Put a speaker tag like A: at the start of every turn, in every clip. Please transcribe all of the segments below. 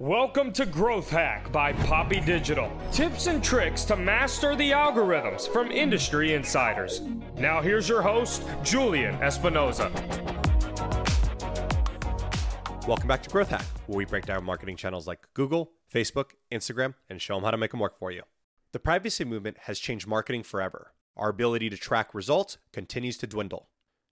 A: Welcome to Growth Hack by Poppy Digital. Tips and tricks to master the algorithms from industry insiders. Now, here's your host, Julian Espinoza.
B: Welcome back to Growth Hack, where we break down marketing channels like Google, Facebook, Instagram, and show them how to make them work for you. The privacy movement has changed marketing forever. Our ability to track results continues to dwindle.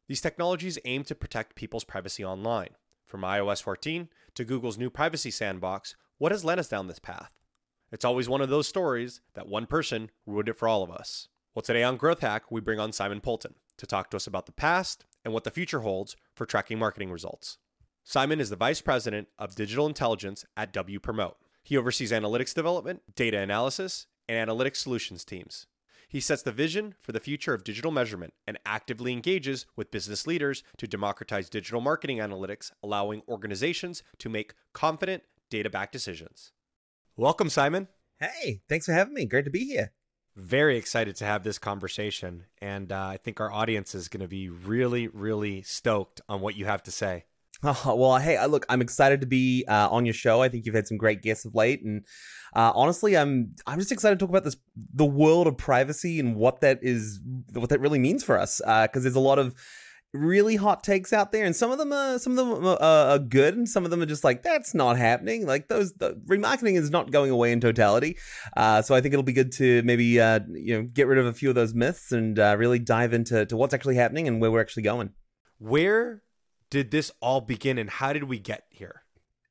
B: These technologies aim to protect people's privacy online. From iOS 14 to Google's new privacy sandbox, what has led us down this path? It's always one of those stories that one person ruined it for all of us. Well, today on Growth Hack, we bring on Simon Poulton to talk to us about the past and what the future holds for tracking marketing results. Simon is the Vice President of Digital Intelligence at Wpromote. He oversees analytics development, data analysis, and analytics solutions teams. He sets the vision for the future of digital measurement and actively engages with business leaders to democratize digital marketing analytics, allowing organizations to make confident, data backed decisions. Welcome, Simon.
C: Hey, thanks for having me. Great to be here.
B: Very excited to have this conversation. And uh, I think our audience is going to be really, really stoked on what you have to say.
C: Oh, well, hey, look, I'm excited to be uh, on your show. I think you've had some great guests of late, and uh, honestly, I'm I'm just excited to talk about this the world of privacy and what that is, what that really means for us. Because uh, there's a lot of really hot takes out there, and some of them are some of them are, are, good, and some of them are just like that's not happening. Like those the, remarketing is not going away in totality. Uh, so I think it'll be good to maybe uh, you know get rid of a few of those myths and uh, really dive into to what's actually happening and where we're actually going.
B: Where did this all begin, and how did we get here?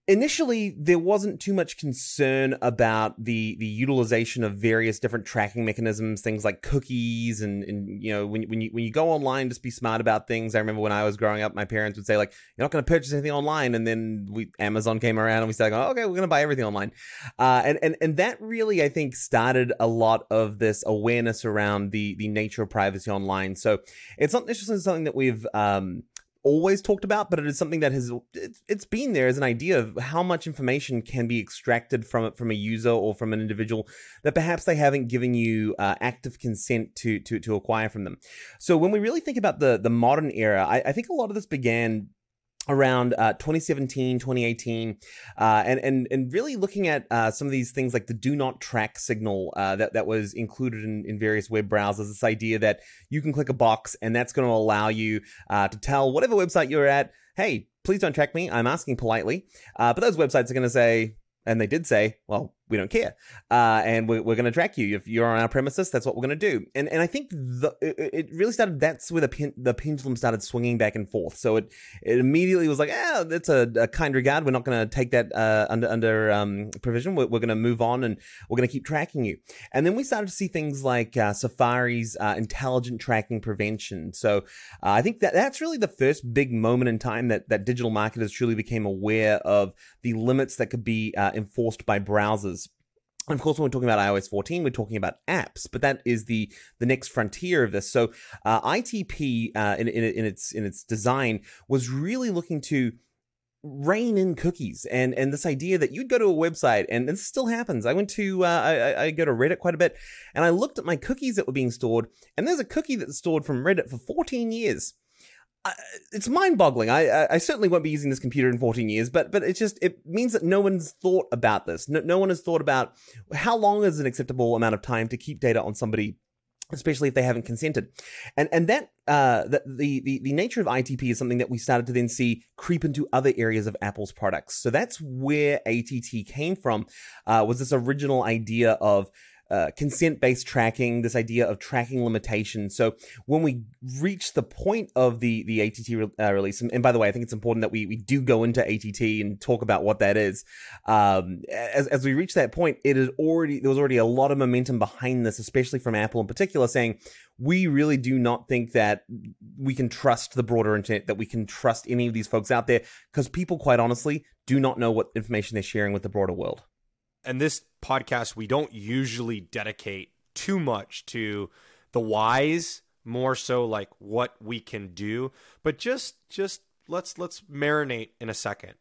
C: initially there wasn't too much concern about the the utilization of various different tracking mechanisms things like cookies and and you know when, when you when you go online just be smart about things. I remember when i was growing up my parents would say like you're not going to purchase anything online. And then we amazon came around and we started going okay we're going to buy everything online. Uh, and and and that really i think started a lot of this awareness around the the nature of privacy online. So it's not necessarily something that we've um always talked about, but it is something that has it's been there as an idea of how much information can be extracted from it from a user or from an individual that perhaps they haven't given you uh, active consent to to to acquire from them. So when we really think about the the modern era, I, I think a lot of this began around uh, 2017 2018 uh, and, and and really looking at uh, some of these things like the do not track signal uh, that, that was included in, in various web browsers. This idea that you can click a box and that's going to allow you uh, to tell whatever website you're at hey please don't track me. I'm asking politely. Uh, but those websites are going to say and they did say well we don't care, uh, and we're, we're going to track you if you're on our premises. That's what we're going to do. And and I think the it, it really started. That's where the the pendulum started swinging back and forth. So it it immediately was like, ah, that's a, a, kind regard. We're not going to take that uh, under under um, provision. We're, we're going to move on, and we're going to keep tracking you. And then we started to see things like uh, Safari's uh, intelligent tracking prevention. So uh, I think that that's really the first big moment in time that that digital marketers truly became aware of the limits that could be uh, enforced by browsers and of course, when we're talking about iOS 14, we're talking about apps, but that is the the next frontier of this. So, uh, ITP uh, in, in, in its in its design was really looking to rein in cookies and and this idea that you'd go to a website and this still happens. I went to uh, I, I go to Reddit quite a bit, and I looked at my cookies that were being stored, and there's a cookie that's stored from Reddit for 14 years it's mind-boggling. I, I certainly won't be using this computer in 14 years, but but it's just it means that no one's thought about this. No, no one has thought about how long is an acceptable amount of time to keep data on somebody especially if they haven't consented. And and that uh the, the the the nature of ITP is something that we started to then see creep into other areas of Apple's products. So that's where ATT came from. Uh was this original idea of uh, consent based tracking, this idea of tracking limitations. So when we reach the point of the the ATT re- uh, release, and, and, by the way, I think it's important that we we do go into ATT and talk about what that is. Um, as as we reach that point, it is already there was already a lot of momentum behind this, especially from Apple in particular, saying we really do not think that we can trust the broader internet, that we can trust any of these folks out there, because people, quite honestly, do not know what information they're sharing with the broader world
B: and this podcast we don't usually dedicate too much to the whys more so like what we can do. But just just let's let's marinate in a second.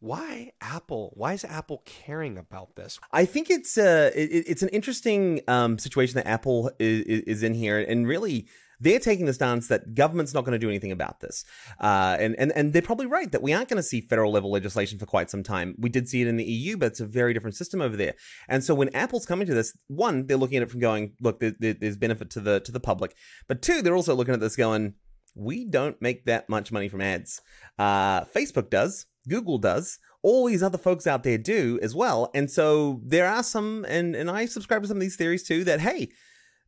B: Why apple why is apple caring about this?
C: I think it's uh it, it's an interesting um situation that apple is, is in here. And really they're taking the stance that government's not going to do anything about this. Uh, and, and, and they're probably right that we aren't going to see federal level legislation for quite some time. We did see it in the EU, but it's a very different system over there. And so when Apple's coming to this, one, they're looking at it from going, look, there, there's benefit to the, to the public. But two, they're also looking at this going, we don't make that much money from ads. Uh, Facebook does, Google does, all these other folks out there do as well. And so there are some, and, and I subscribe to some of these theories too, that hey,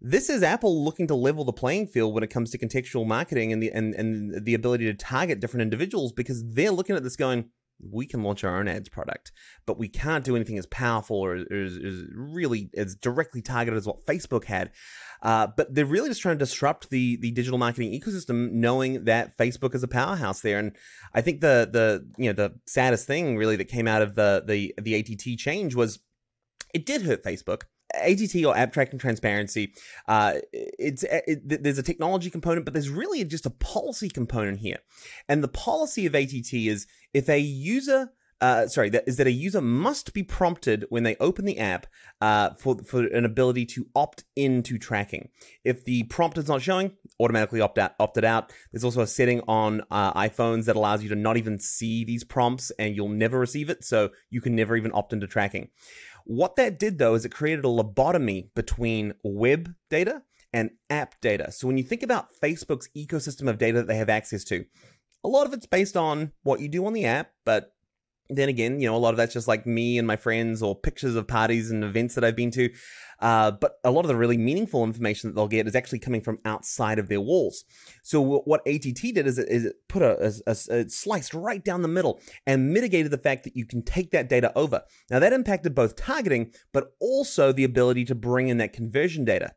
C: this is Apple looking to level the playing field when it comes to contextual marketing and the and, and the ability to target different individuals because they're looking at this going, we can launch our own ads product, but we can't do anything as powerful or as really as directly targeted as what Facebook had. Uh, but they're really just trying to disrupt the the digital marketing ecosystem, knowing that Facebook is a powerhouse there. And I think the the you know the saddest thing really that came out of the the the ATT change was it did hurt Facebook. ATT or App Tracking Transparency, uh, it's it, there's a technology component, but there's really just a policy component here. And the policy of ATT is if a user uh, sorry, that is that a user must be prompted when they open the app uh, for for an ability to opt into tracking. If the prompt is not showing, automatically opt out, opted out. There's also a setting on uh, iPhones that allows you to not even see these prompts, and you'll never receive it, so you can never even opt into tracking. What that did though is it created a lobotomy between web data and app data. So when you think about Facebook's ecosystem of data that they have access to, a lot of it's based on what you do on the app, but then again, you know, a lot of that's just like me and my friends or pictures of parties and events that I've been to. Uh, but a lot of the really meaningful information that they'll get is actually coming from outside of their walls. So what ATT did is it, is it put a, a, a, a, sliced right down the middle and mitigated the fact that you can take that data over. Now that impacted both targeting, but also the ability to bring in that conversion data.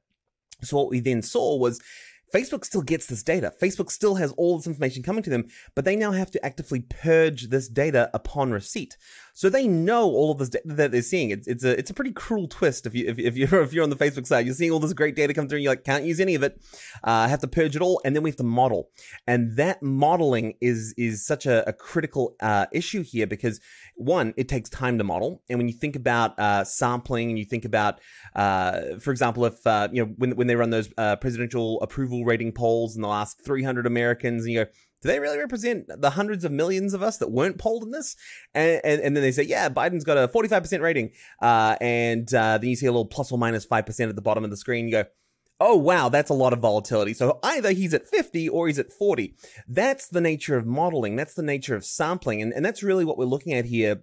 C: So what we then saw was Facebook still gets this data. Facebook still has all this information coming to them, but they now have to actively purge this data upon receipt. So they know all of this data that they're seeing. It's, it's a it's a pretty cruel twist if you if, if you're if you're on the Facebook side, you're seeing all this great data come through, and you're like can't use any of it. Uh, have to purge it all, and then we have to model. And that modeling is is such a, a critical uh, issue here because one, it takes time to model, and when you think about uh, sampling, and you think about, uh, for example, if uh, you know when when they run those uh, presidential approval rating polls in the last 300 Americans, and you go do they really represent the hundreds of millions of us that weren't polled in this? And, and, and then they say, yeah, Biden's got a 45% rating. Uh, and uh, then you see a little plus or minus 5% at the bottom of the screen. You go, oh wow that's a lot of volatility so either he's at 50 or he's at 40 that's the nature of modeling that's the nature of sampling and, and that's really what we're looking at here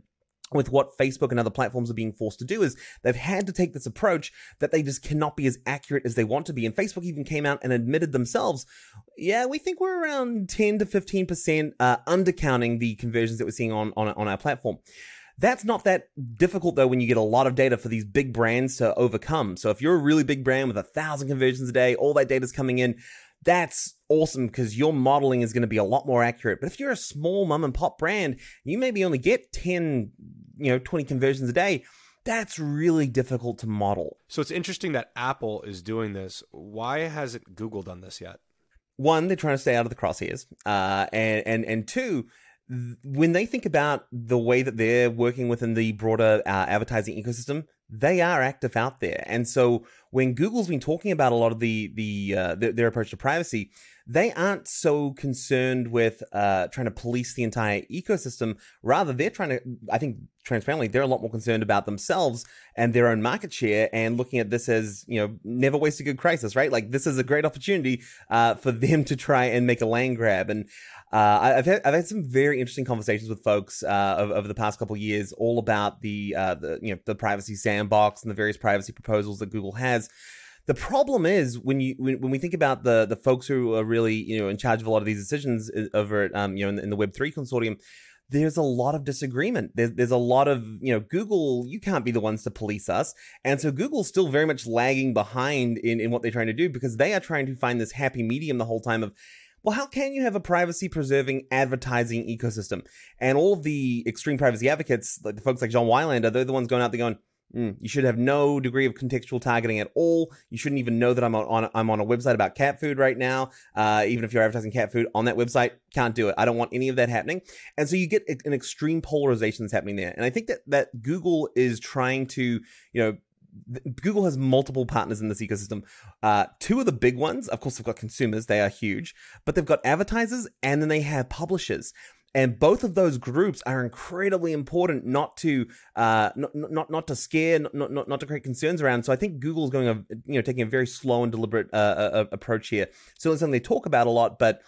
C: with what Facebook and other platforms are being forced to do is they've had to take this approach that they just cannot be as accurate as they want to be. And Facebook even came out and admitted themselves, yeah, we think we're around 10 to 15% uh, undercounting the conversions that we're seeing on, on, on our platform. That's not that difficult though when you get a lot of data for these big brands to overcome. So if you're a really big brand with a thousand conversions a day, all that data is coming in, that's awesome because your modeling is going to be a lot more accurate. But if you're a small mom and pop brand, you maybe only get 10, you know, 20 conversions a day. That's really difficult to model.
B: So it's interesting that Apple is doing this. Why hasn't Google done this yet?
C: One, they're trying to stay out of the crosshairs. Uh, and, and, and two, when they think about the way that they're working within the broader uh, advertising ecosystem, they are active out there. And so when Google's been talking about a lot of the the uh, their, their, approach to privacy, they aren't so concerned with uh, trying to police the entire ecosystem. Rather, they're trying to, I think, transparently, they're a lot more concerned about themselves and their own market share and looking at this as, you know, never waste a good crisis, right? Like this is a great opportunity uh, for them to try and make a land grab. And uh, I've had I've had some very interesting conversations with folks uh, over, over, the past couple years, all about the uh, the you know the privacy sandbox and the various privacy proposals that Google has. The problem is when you when, when we think about the the folks who are really you know in charge of a lot of these decisions uh, over at um, you know in, in the Web three consortium, there's a lot of disagreement. There's, there's a lot of, you know, Google, you can't be the ones to police us. And so Google's still very much lagging behind in, in what they're trying to do because they are trying to find this happy medium the whole time of, well, how can you have a privacy preserving advertising ecosystem? And all of the extreme privacy advocates, like the folks like John Wilander, they're the ones going out there going, mm, you should have no degree of contextual targeting at all. You shouldn't even know that I'm on, I'm on a website about cat food right now. Uh, even if you're advertising cat food on that website, can't do it. I don't want any of that happening. And so you get an extreme polarization that's happening there. And I think that that Google is trying to, you know, Google has multiple partners in this ecosystem. Uh, two of the big ones, of course, they've got consumers; they are huge, but they've got advertisers, and then they have publishers. And both of those groups are incredibly important, not to uh, not, not not to scare, not, not not to create concerns around. So I think google's going a you know taking a very slow and deliberate uh, uh, approach here. So something they talk about a lot, but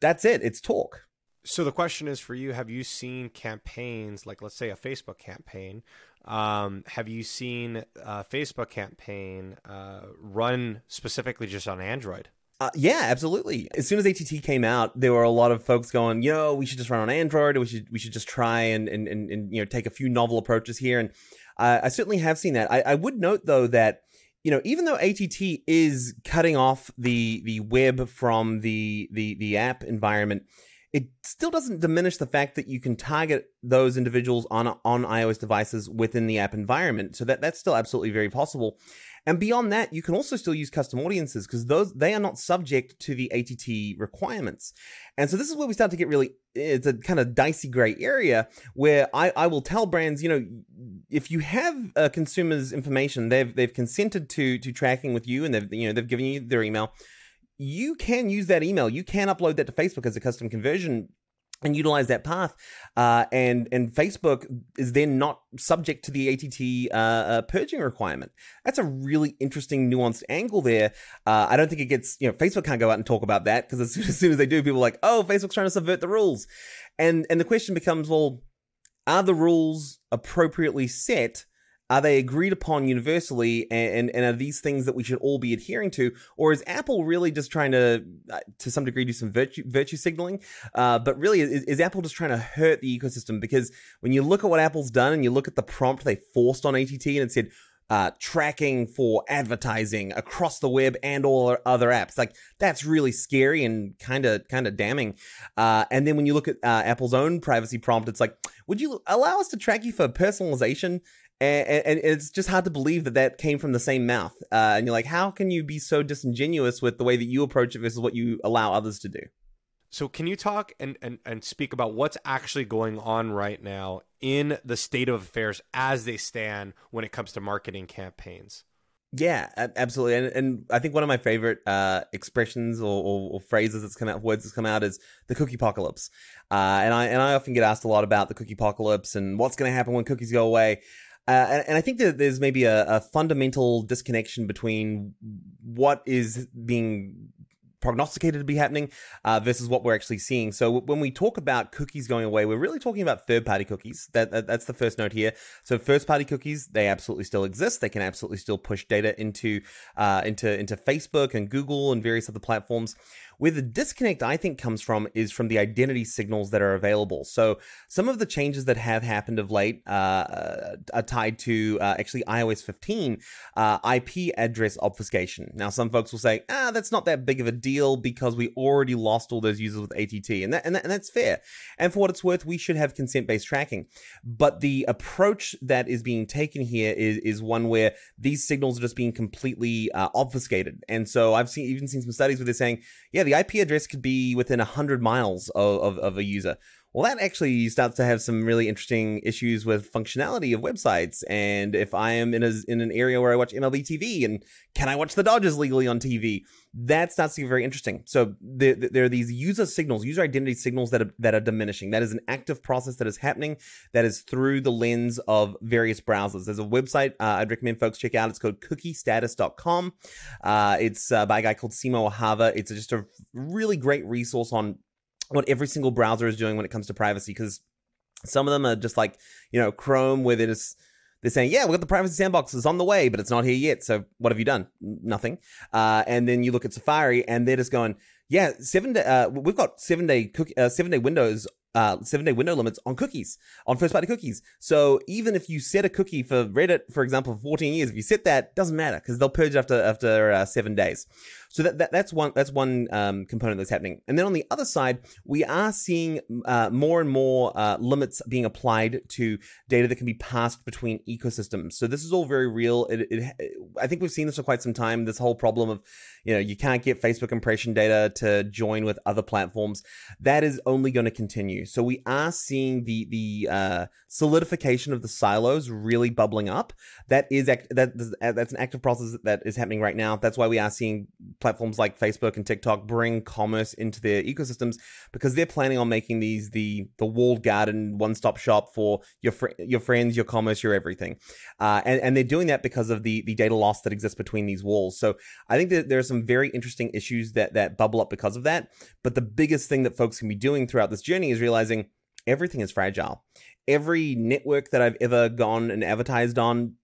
C: that's it. It's talk.
B: So the question is for you: Have you seen campaigns like, let's say, a Facebook campaign? Um, have you seen a Facebook campaign uh, run specifically just on Android?
C: Uh, yeah, absolutely. As soon as ATT came out, there were a lot of folks going, "Yo, we should just run on Android. we should we should just try and and and, and you know take a few novel approaches here." And uh, I certainly have seen that. I, I would note though that you know even though ATT is cutting off the the web from the the the app environment, it still doesn't diminish the fact that you can target those individuals on on iOS devices within the app environment. So that that's still absolutely very possible. And beyond that, you can also still use custom audiences because those they are not subject to the ATT requirements. And so this is where we start to get really it's a kind of dicey gray area where I, I will tell brands, you know, if you have a consumer's information, they've they've consented to to tracking with you and they've you know they've given you their email, you can use that email. You can upload that to Facebook as a custom conversion and utilize that path. Uh, and and Facebook is then not subject to the ATT uh, uh, purging requirement. That's a really interesting, nuanced angle there. Uh, I don't think it gets you know Facebook can't go out and talk about that because as, as soon as they do, people are like, oh, Facebook's trying to subvert the rules, and and the question becomes, well, are the rules appropriately set? Are they agreed upon universally, and, and are these things that we should all be adhering to, or is Apple really just trying to, uh, to some degree, do some virtue virtue signaling? Uh, but really, is, is, Apple just trying to hurt the ecosystem? Because when you look at what Apple's done, and you look at the prompt they forced on ATT, and it said, uh, tracking for advertising across the web and all other apps. Like that's really scary and kind of kind of damning. Uh, and then when you look at uh, Apple's own privacy prompt, it's like, would you allow us to track you for personalization? And, and, it's just hard to believe that that came from the same mouth. Uh, and you're like, how can you be so disingenuous with the way that you approach it versus what you allow others to do?
B: So, can you talk and, and, and speak about what's actually going on right now in the state of affairs as they stand when it comes to marketing campaigns?
C: Yeah, absolutely. And, and I think one of my favorite uh, expressions or, or, or, phrases that's come out, words that's come out is the cookie apocalypse. Uh, and I and I often get asked a lot about the cookie apocalypse and what's going to happen when cookies go away. Uh, and, and, I think that there's maybe a, a, fundamental disconnection between what is being prognosticated to be happening uh, versus what we're actually seeing. So when we talk about cookies going away, we're really talking about third-party cookies. That, that, that's the first note here. So first-party cookies, they absolutely still exist. They can absolutely still push data into uh, into into Facebook and Google and various other platforms. Where the disconnect, I think, comes from is from the identity signals that are available. So some of the changes that have happened of late uh, are tied to uh, actually iOS 15 uh, IP address obfuscation. Now, some folks will say, ah, that's not that big of a deal because we already lost all those users with ATT, and that, and, that, and that's fair. And for what it's worth, we should have consent-based tracking. But the approach that is being taken here is is one where these signals are just being completely uh, obfuscated. And so I've seen even seen some studies where they're saying, yeah, the IP address could be within 100 miles of, of, of a user well, that actually starts to have some really interesting issues with functionality of websites. And if I am in a in an area where I watch MLB TV, and can I watch the Dodgers legally on TV? That starts to get very interesting. So there, there are these user signals, user identity signals that are, that are diminishing. That is an active process that is happening. That is through the lens of various browsers. There's a website uh, I'd recommend folks check out. It's called CookieStatus.com. Uh, it's uh, by a guy called Simo Ahava. It's just a really great resource on what every single browser is doing when it comes to privacy because some of them are just like you know chrome where they're just they're saying yeah we've got the privacy sandbox is on the way but it's not here yet so what have you done nothing uh, and then you look at safari and they're just going yeah seven day uh, we've got seven day uh, seven day windows uh, seven day window limits on cookies, on first party cookies. So even if you set a cookie for Reddit, for example, for 14 years, if you set that, doesn't matter because they'll purge after after uh, seven days. So that, that that's one that's one um, component that's happening. And then on the other side, we are seeing uh, more and more uh, limits being applied to data that can be passed between ecosystems. So this is all very real. It, it, I think we've seen this for quite some time. This whole problem of you know you can't get Facebook impression data to join with other platforms. That is only going to continue. So we are seeing the the uh, solidification of the silos really bubbling up. That is act- that that's an active process that is happening right now. That's why we are seeing platforms like Facebook and TikTok bring commerce into their ecosystems because they're planning on making these the the walled garden one stop shop for your fr- your friends, your commerce, your everything, uh, and and they're doing that because of the the data loss that exists between these walls. So I think that there are some very interesting issues that that bubble up because of that. But the biggest thing that folks can be doing throughout this journey is realizing everything is fragile. Every network that I've ever gone and advertised on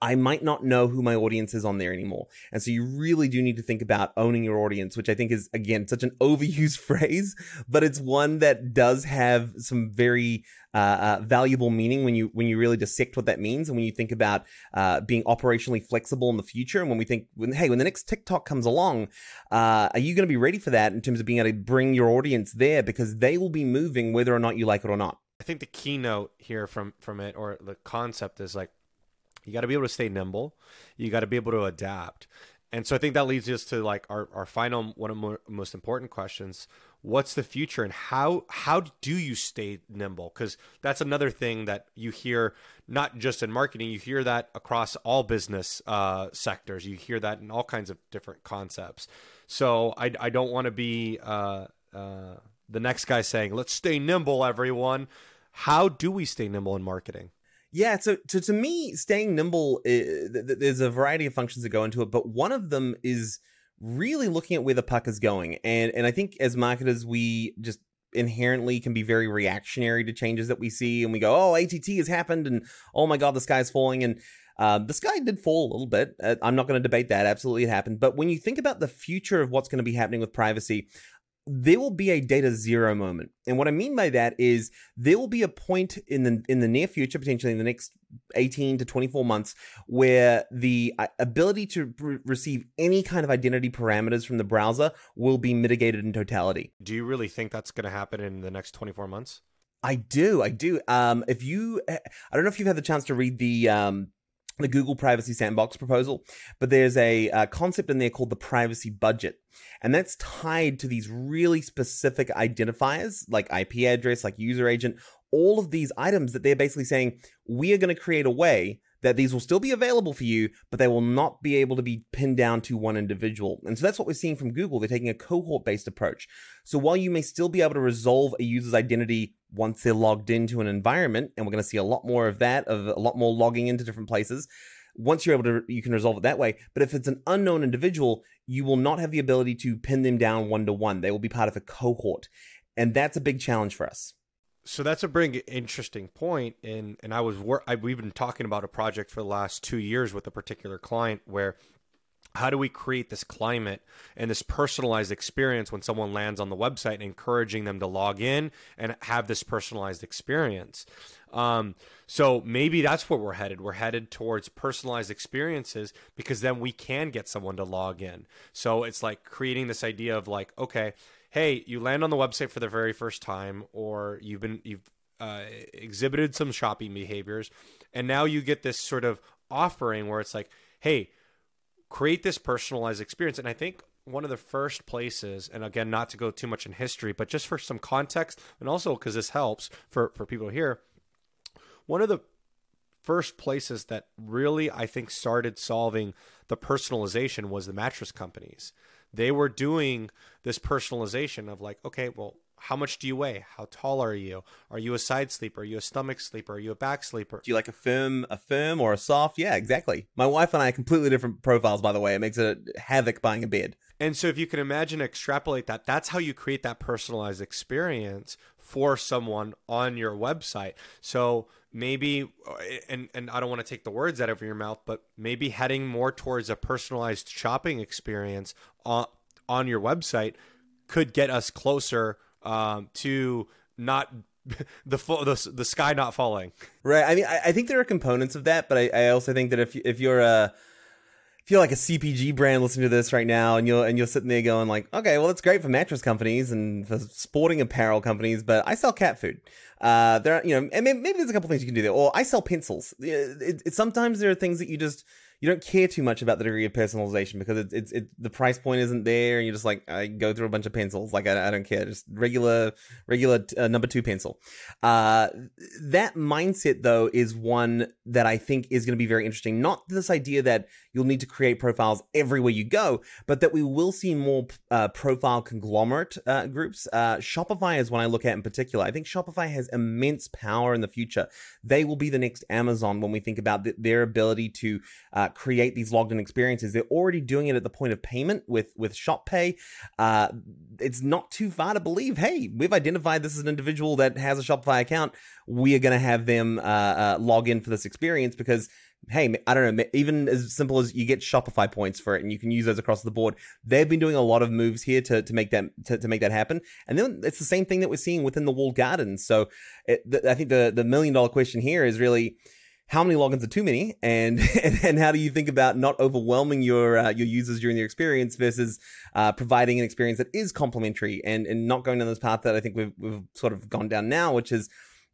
C: I might not know who my audience is on there anymore. And so you really do need to think about owning your audience, which I think is, again, such an overused phrase, but it's one that does have some very uh, uh, valuable meaning when you when you really dissect what that means and when you think about uh, being operationally flexible in the future. And when we think when, hey when the next tiktok comes along uh, are you going to be ready for that in terms of being able to bring your audience there? Because they will be moving whether or not you like it or not.
B: I think the keynote here from from it or the concept is like you got to be able to stay nimble. You got to be able to adapt. And so I think that leads us to like our, our final one of the most important questions. What's the future and how how do you stay nimble? Because that's another thing that you hear not just in marketing, you hear that across all business uh, sectors. You hear that in all kinds of different concepts. So I, I don't want to be uh, uh, the next guy saying, let's stay nimble, everyone. How do we stay nimble in marketing?
C: Yeah, so, so to me, staying nimble, there's a variety of functions that go into it, but one of them is really looking at where the puck is going. And and I think as marketers, we just inherently can be very reactionary to changes that we see, and we go, "Oh, ATT has happened," and "Oh my God, the sky's falling," and uh, the sky did fall a little bit. Uh, I'm not going to debate that. Absolutely, it happened. But when you think about the future of what's going to be happening with privacy, there will be a data zero moment. And what I mean by that is there will be a point in the in the near future, potentially in the next 18 to 24 months, where the uh, ability to re- receive any kind of identity parameters from the browser will be mitigated in totality.
B: Do you really think that's going to happen in the next 24 months?
C: I do, I do. Um, if you, I don't know if you've had the chance to read the um, the Google Privacy Sandbox proposal, but there's a, uh, concept in there called the privacy budget. And that's tied to these really specific identifiers like IP address, like user agent, all of these items that they're basically saying, we are going to create a way that these will still be available for you, but they will not be able to be pinned down to one individual. And so that's what we're seeing from Google. They're taking a cohort based approach. So while you may still be able to resolve a user's identity once they're logged into an environment, and we're going to see a lot more of that, of a lot more logging into different places. Once you're able to, you can resolve it that way. But if it's an unknown individual, you will not have the ability to pin them down one to one. They will be part of a cohort. And that's a big challenge for us
B: so that's a very interesting point and and i was wor- I, we've been talking about a project for the last two years with a particular client where how do we create this climate and this personalized experience when someone lands on the website and encouraging them to log in and have this personalized experience? Um, so maybe that's where we're headed. We're headed towards personalized experiences because then we can get someone to log in. So it's like creating this idea of like okay hey, you land on the website for the very first time, or you've been you've uh, exhibited some shopping behaviors, and now you get this sort of offering where it's like, hey, create this personalized experience. And I think one of the first places, and again, not to go too much in history, but just for some context, and also because this helps for for people here, one of the first places that really I think started solving the personalization was the mattress companies they were doing this personalization of like, okay, well, how much do you weigh? How tall are you? Are you a side sleeper? Are you a stomach sleeper? Are you a back sleeper?
C: Do you like a firm, a firm or a soft? Yeah, exactly. My wife and I are completely different profiles, by the way. It makes it havoc buying a bed.
B: And so, if you can imagine, extrapolate that, that's how you create that personalized experience for someone on your website. So maybe, and and I don't want to take the words out of your mouth, but maybe heading more towards a personalized shopping experience on on your website could get us closer um, to not the, the the sky not falling.
C: Right. I mean, I, I, think there are components of that, but I, I also think that if if you're a feel like a CPG brand listening to this right now, and you're and you're sitting there going like, okay, well, it's great for mattress companies and for sporting apparel companies, but I sell cat food. Uh, there, are, you know, and maybe, maybe, there's a couple things you can do there. Or I sell pencils. It, it, it, sometimes there are things that you just you don't care too much about the degree of personalization because it's it's it, the price point isn't there, and you're just like I go through a bunch of pencils, like I, I don't care, just regular regular uh, number two pencil. Uh, that mindset though is one that I think is going to be very interesting. Not this idea that you'll need to create profiles everywhere you go, but that we will see more uh, profile conglomerate uh, groups. Uh, Shopify is one I look at in particular. I think Shopify has immense power in the future. They will be the next Amazon when we think about the, their ability to uh, create these logged in experiences. They're already doing it at the point of payment with with Shop Pay. Uh, it's not too far to believe. Hey, we've identified this as an individual that has a Shopify account. We are going to have them uh, uh, log in for this experience because hey, I don't know, even as simple as you get Shopify points for it and you can use those across the board. They've been doing a lot of moves here to, to make that to, to make that happen. And then it's the same thing that we're seeing within the walled gardens. So it, I think the the million dollar question here is really how many logins are too many? And, and, and how do you think about not overwhelming your uh, your users during their experience versus uh, providing an experience that is complementary and and not going down this path that I think we've we've sort of gone down now which is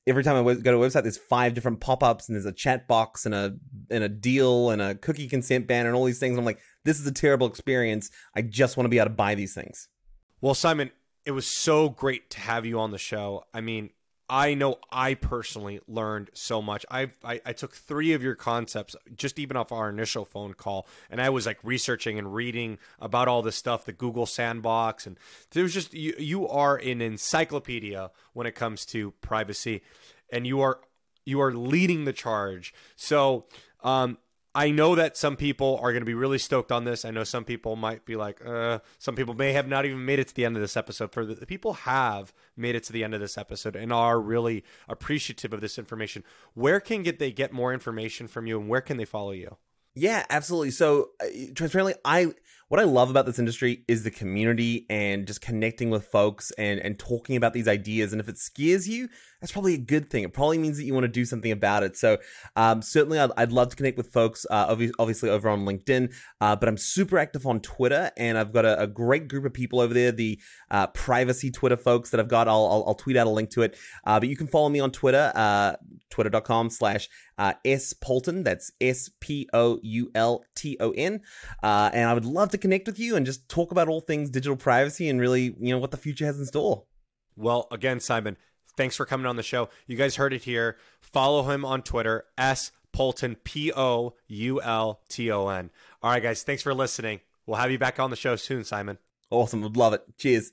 C: every time I go to a website there's five different pop-ups and there's a chat box and a and a deal and a cookie consent ban and all these things. I'm like this is a terrible experience. I just want to be able to buy these things.
B: Well Simon it was so great to have you on the show. I mean I know I personally learned so much. I've, I I took three of your concepts just even off our initial phone call, and I was like researching and reading about all this stuff, the Google Sandbox, and there's just you you are an encyclopedia when it comes to privacy, and you are you are leading the charge. So um, I know that some people are going to be really stoked on this. I know some people might be like, uh, some people may have not even made it to the end of this episode. For the, the people have made it to the end of this episode and are really appreciative of this information. Where can get they get more information from you, and where can they follow you?
C: Yeah, absolutely. So, uh, transparently, I what I love about this industry is the community and just connecting with folks and and talking about these ideas. And if it scares you, that's probably a good thing. It probably means that you want to do something about it. So um, certainly, I'd, I'd, love to connect with folks, uh, obviously over on LinkedIn. Uh, but I'm super active on Twitter, and I've got a, a great group of people over there. The uh, privacy Twitter folks that I've got. I'll, I'll, I'll tweet out a link to it. Uh, but you can follow me on Twitter, uh, twitter.com/slash uh, S Poulton. That's S P O U L T O N. and I would love to connect with you and just talk about all things digital privacy and really, you know, what the future has in store.
B: Well, again, Simon, thanks for coming on the show. You guys heard it here. Follow him on Twitter, S Poulton, P O U L T O N. All right, guys, thanks for listening. We'll have you back on the show soon, Simon.
C: Awesome. Would love it. Cheers.